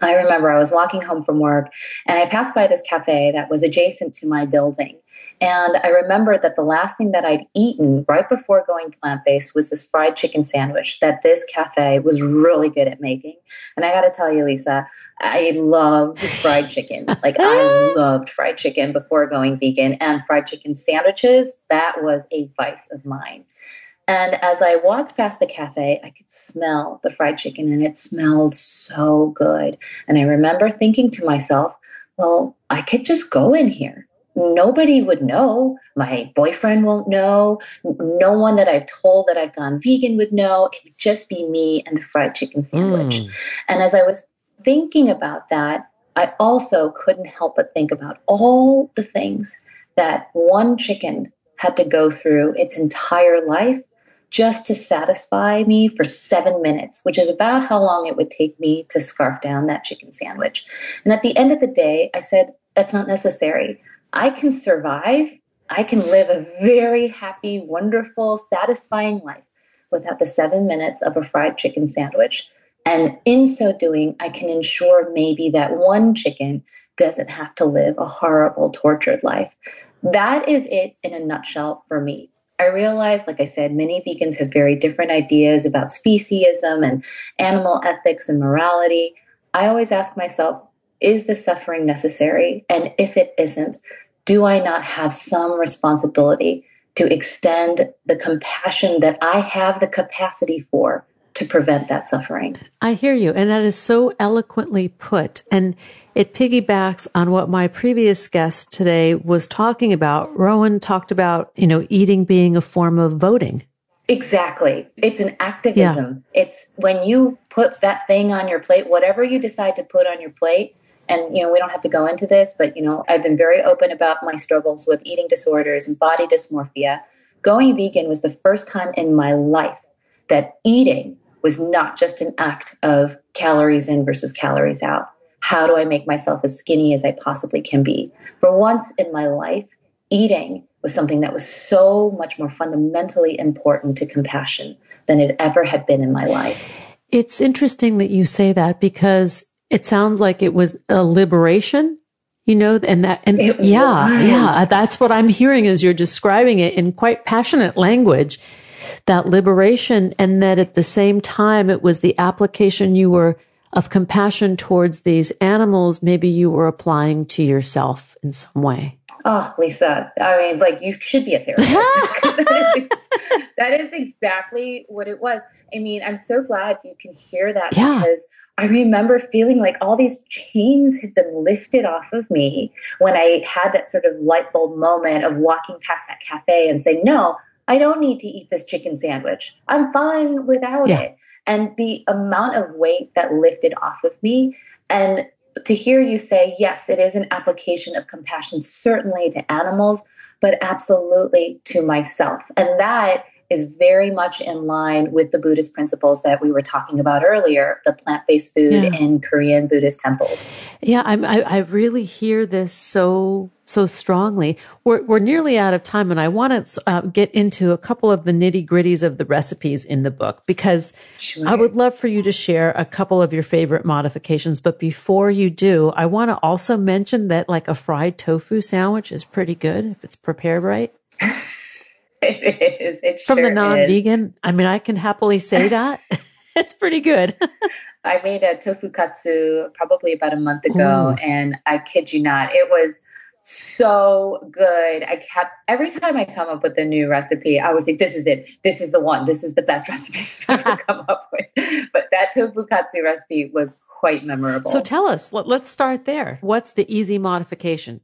I remember I was walking home from work and I passed by this cafe that was adjacent to my building. And I remember that the last thing that I'd eaten right before going plant based was this fried chicken sandwich that this cafe was really good at making. And I got to tell you, Lisa, I loved fried chicken. Like, I loved fried chicken before going vegan, and fried chicken sandwiches, that was a vice of mine. And as I walked past the cafe, I could smell the fried chicken and it smelled so good. And I remember thinking to myself, well, I could just go in here. Nobody would know. My boyfriend won't know. No one that I've told that I've gone vegan would know. It would just be me and the fried chicken sandwich. Mm. And as I was thinking about that, I also couldn't help but think about all the things that one chicken had to go through its entire life just to satisfy me for seven minutes, which is about how long it would take me to scarf down that chicken sandwich. And at the end of the day, I said, that's not necessary. I can survive. I can live a very happy, wonderful, satisfying life without the seven minutes of a fried chicken sandwich. And in so doing, I can ensure maybe that one chicken doesn't have to live a horrible, tortured life. That is it in a nutshell for me. I realize, like I said, many vegans have very different ideas about speciesism and animal ethics and morality. I always ask myself, is the suffering necessary? And if it isn't, do I not have some responsibility to extend the compassion that I have the capacity for to prevent that suffering? I hear you. And that is so eloquently put. And it piggybacks on what my previous guest today was talking about. Roanne talked about, you know, eating being a form of voting. Exactly. It's an activism. It's when you put that thing on your plate, whatever you decide to put on your plate. And, you know, we don't have to go into this, but, you know, I've been very open about my struggles with eating disorders and body dysmorphia. Going vegan was the first time in my life that eating was not just an act of calories in versus calories out. How do I make myself as skinny as I possibly can be? For once in my life, eating was something that was so much more fundamentally important to compassion than it ever had been in my life. It's interesting that you say that because it sounds like it was a liberation, you know, and that, and It yeah, was. yeah, that's what I'm hearing as you're describing it in quite passionate language, that liberation. And that at the same time, it was the application you were of compassion towards these animals. Maybe you were applying to yourself in some way. Oh, Lisa, I mean, like you should be a therapist. that, is, that is exactly what it was. I mean, I'm so glad you can hear that Yeah. because I remember feeling like all these chains had been lifted off of me when I had that sort of light bulb moment of walking past that cafe and saying, no, I don't need to eat this chicken sandwich. I'm fine without Yeah. it. And the amount of weight that lifted off of me and to hear you say, yes, it is an application of compassion, certainly to animals, but absolutely to myself. And that is very much in line with the Buddhist principles that we were talking about earlier, the plant based food Yeah. in Korean Buddhist temples. Yeah, I'm, I, I really hear this so so strongly. We're we're nearly out of time, and I want to uh, get into a couple of the nitty gritties of the recipes in the book because Sure. I would love for you to share a couple of your favorite modifications. But before you do, I want to also mention that like a fried tofu sandwich is pretty good if it's prepared right. It is. It From sure the non-vegan, I mean, I can happily say that it's pretty good. I made a tofu katsu probably about a month ago, Ooh. and I kid you not, it was so good. I kept every time I come up with a new recipe, I was like, "This is it. This is the one. This is the best recipe I've ever come up with." But that tofu katsu recipe was quite memorable. so tell us. Let, let's start there. What's the easy modification?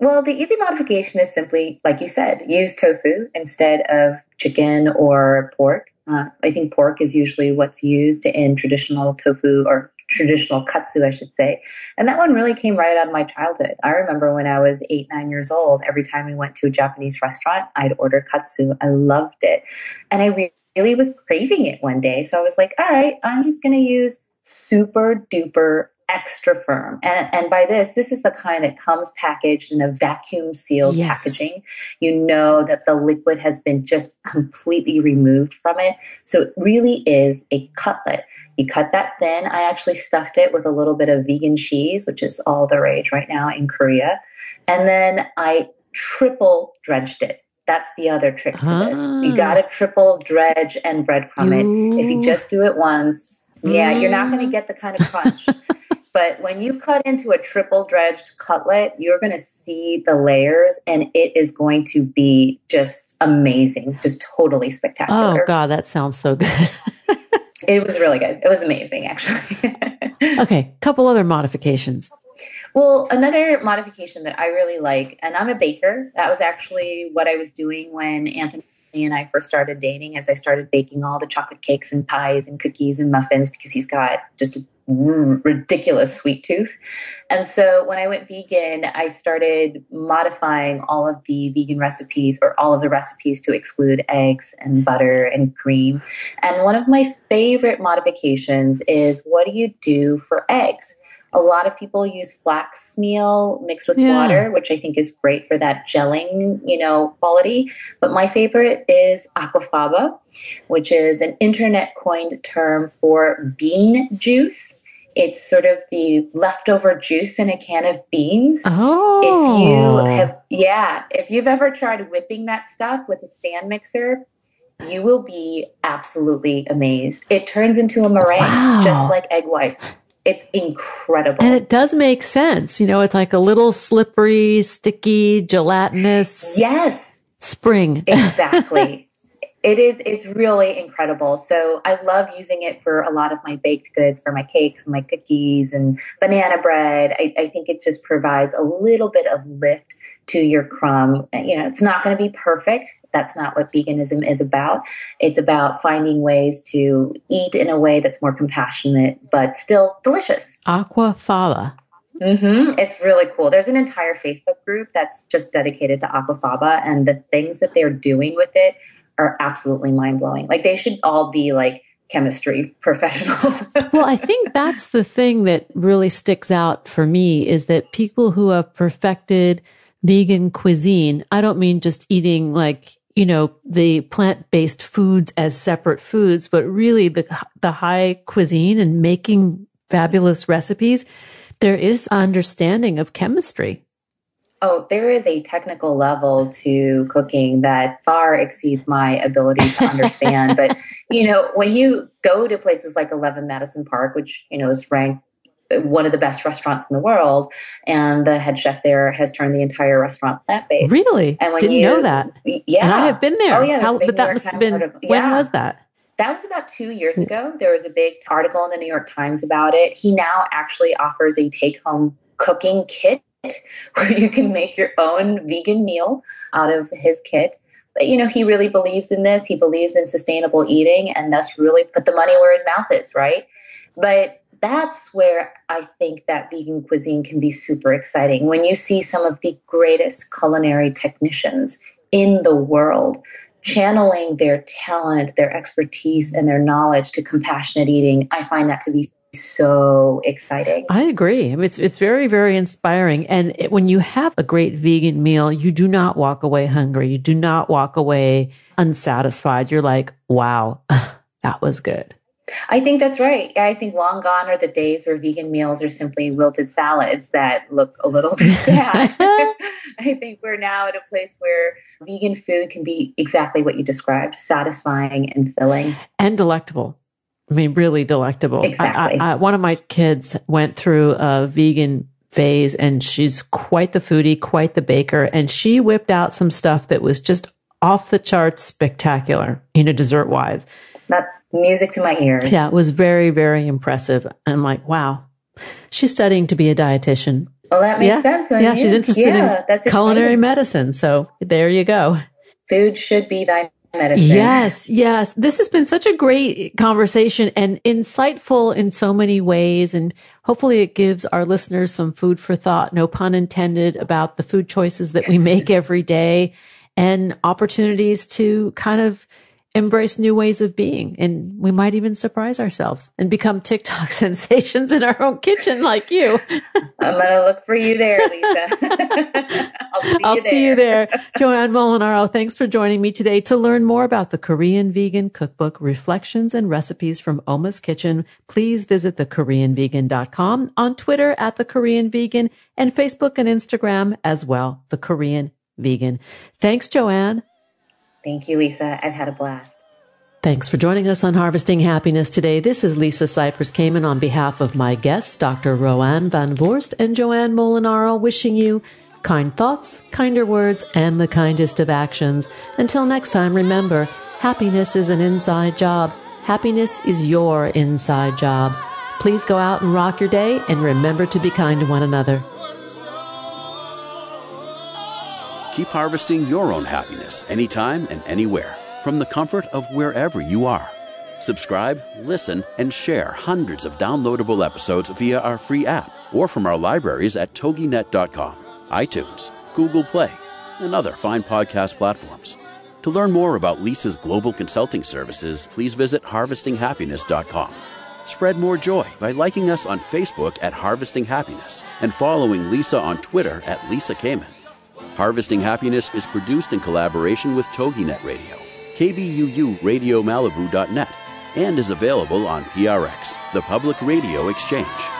Well, the easy modification is simply, like you said, use tofu instead of chicken or pork. Uh, I think pork is usually what's used in traditional tofu or traditional katsu, I should say. And that one really came right out of my childhood. I remember when I was eight, nine years old, every time we went to a Japanese restaurant, I'd order katsu. I loved it. And I really was craving it one day. So I was like, all right, I'm just going to use super duper extra firm. And, and by this, this is the kind that comes packaged in a vacuum sealed Yes. packaging. You know that the liquid has been just completely removed from it. So it really is a cutlet. You cut that thin. I actually stuffed it with a little bit of vegan cheese, which is all the rage right now in Korea. And then I triple dredged it. That's the other trick to this. You Ah. got to triple dredge and breadcrumb it. If you just do it once, yeah, you're not going to get the kind of crunch. but when you cut into a triple dredged cutlet, you're going to see the layers and it is going to be just amazing, just totally spectacular. Oh. God, that sounds so good. It was really good. It was amazing, actually. okay, couple other modifications. Well, another modification that I really like, and I'm a baker. That was actually what I was doing when Anthony and I first started dating, as I started baking all the chocolate cakes and pies and cookies and muffins because he's got just a ridiculous sweet tooth. And so when I went vegan, I started modifying all of the vegan recipes or all of the recipes to exclude eggs and butter and cream. And one of my favorite modifications is what do you do for eggs? A lot of people use flax meal mixed with Yeah. water, which I think is great for that gelling, you know, quality. But my favorite is aquafaba, which is an internet coined term for bean juice. It's sort of the leftover juice in a can of beans. Oh, If you oh. have, yeah, if you've ever tried whipping that stuff with a stand mixer, you will be absolutely amazed. It turns into a meringue, Wow. just like egg whites. It's incredible. and it does make sense. You know, it's like a little slippery, sticky, gelatinous yes, spring. exactly. It is. It's really incredible. So I love using it for a lot of my baked goods, for my cakes, and my cookies, and banana bread. I, I think it just provides a little bit of lift to your crumb. You know, it's not going to be perfect. That's not what veganism is about. It's about finding ways to eat in a way that's more compassionate, but still delicious. Aquafaba. hmm It's really cool. There's an entire Facebook group that's just dedicated to aquafaba, and the things that they're doing with it are absolutely mind blowing. Like they should all be like chemistry professionals. Well, I think that's the thing that really sticks out for me is that people who have perfected vegan cuisine, I don't mean just eating like, you know, the plant-based foods as separate foods, but really the, the high cuisine and making fabulous recipes. There is understanding of chemistry. Oh, there is a technical level to cooking that far exceeds my ability to understand. but you know, when you go to places like 11 Madison Park, which you know is ranked one of the best restaurants in the world, and the head chef there has turned the entire restaurant plant based. Really? And when Didn't you know that. yeah, And I have been there. Oh yeah, How, but New that York must have been, article. when Yeah. was that? That was about two years mm. ago. There was a big article in the New York Times about it. He now actually offers a take home cooking kit where you can make your own vegan meal out of his kit. But, you know, he really believes in this. He believes in sustainable eating and thus really put the money where his mouth is, right? But that's where I think that vegan cuisine can be super exciting. When you see some of the greatest culinary technicians in the world channeling their talent, their expertise, and their knowledge to compassionate eating, I find that to be so exciting. I agree. It's it's very very inspiring. And it, when you have a great vegan meal, you do not walk away hungry. You do not walk away unsatisfied. You're like, wow, that was good. I think that's right. I think long gone are the days where vegan meals are simply wilted salads that look a little bit bad. I think we're now at a place where vegan food can be exactly what you described satisfying and filling. And delectable. I mean, really delectable. Exactly. I, I, one of my kids went through a vegan phase and she's quite the foodie, quite the baker. And she whipped out some stuff that was just off the charts spectacular, you know, dessert wise. That's music to my ears. Yeah, it was very, very impressive. I'm like, wow. She's studying to be a dietitian. Well, that makes yeah. sense. Yeah, she's interested yeah, in culinary exciting. medicine. So there you go. Food should be thy medicine. Yes, yes. This has been such a great conversation and insightful in so many ways. And hopefully it gives our listeners some food for thought, no pun intended, about the food choices that we make every day and opportunities to kind of embrace new ways of being. And we might even surprise ourselves and become TikTok sensations in our own kitchen like you. I'm going to look for you there, Lisa. I'll, see, I'll you see you there. Joanne Molinaro, thanks for joining me today to learn more about the Korean Vegan Cookbook, Reflections and Recipes from Omma's Kitchen. Please visit thekoreanvegan.com on Twitter at the Korean Vegan and Facebook and Instagram as well, the Korean Vegan. Thanks, Joanne. Thank you, Lisa. I've had a blast. Thanks for joining us on Harvesting Happiness today. This is Lisa Cypers Kamen on behalf of my guests, Dr. Roanne Van Voorst and Joanne Molinaro, wishing you kind thoughts, kinder words, and the kindest of actions. Until next time, remember, happiness is an inside job. Happiness is your inside job. Please go out and rock your day and remember to be kind to one another. Keep harvesting your own happiness anytime and anywhere from the comfort of wherever you are. Subscribe, listen, and share hundreds of downloadable episodes via our free app or from our libraries at toginet.com, iTunes, Google Play, and other fine podcast platforms. To learn more about Lisa's global consulting services, please visit harvestinghappiness.com. Spread more joy by liking us on Facebook at Harvesting Happiness and following Lisa on Twitter at Lisa Kamen. Harvesting Happiness is produced in collaboration with TogiNet Radio, KBUU Radio and is available on PRX, the Public Radio Exchange.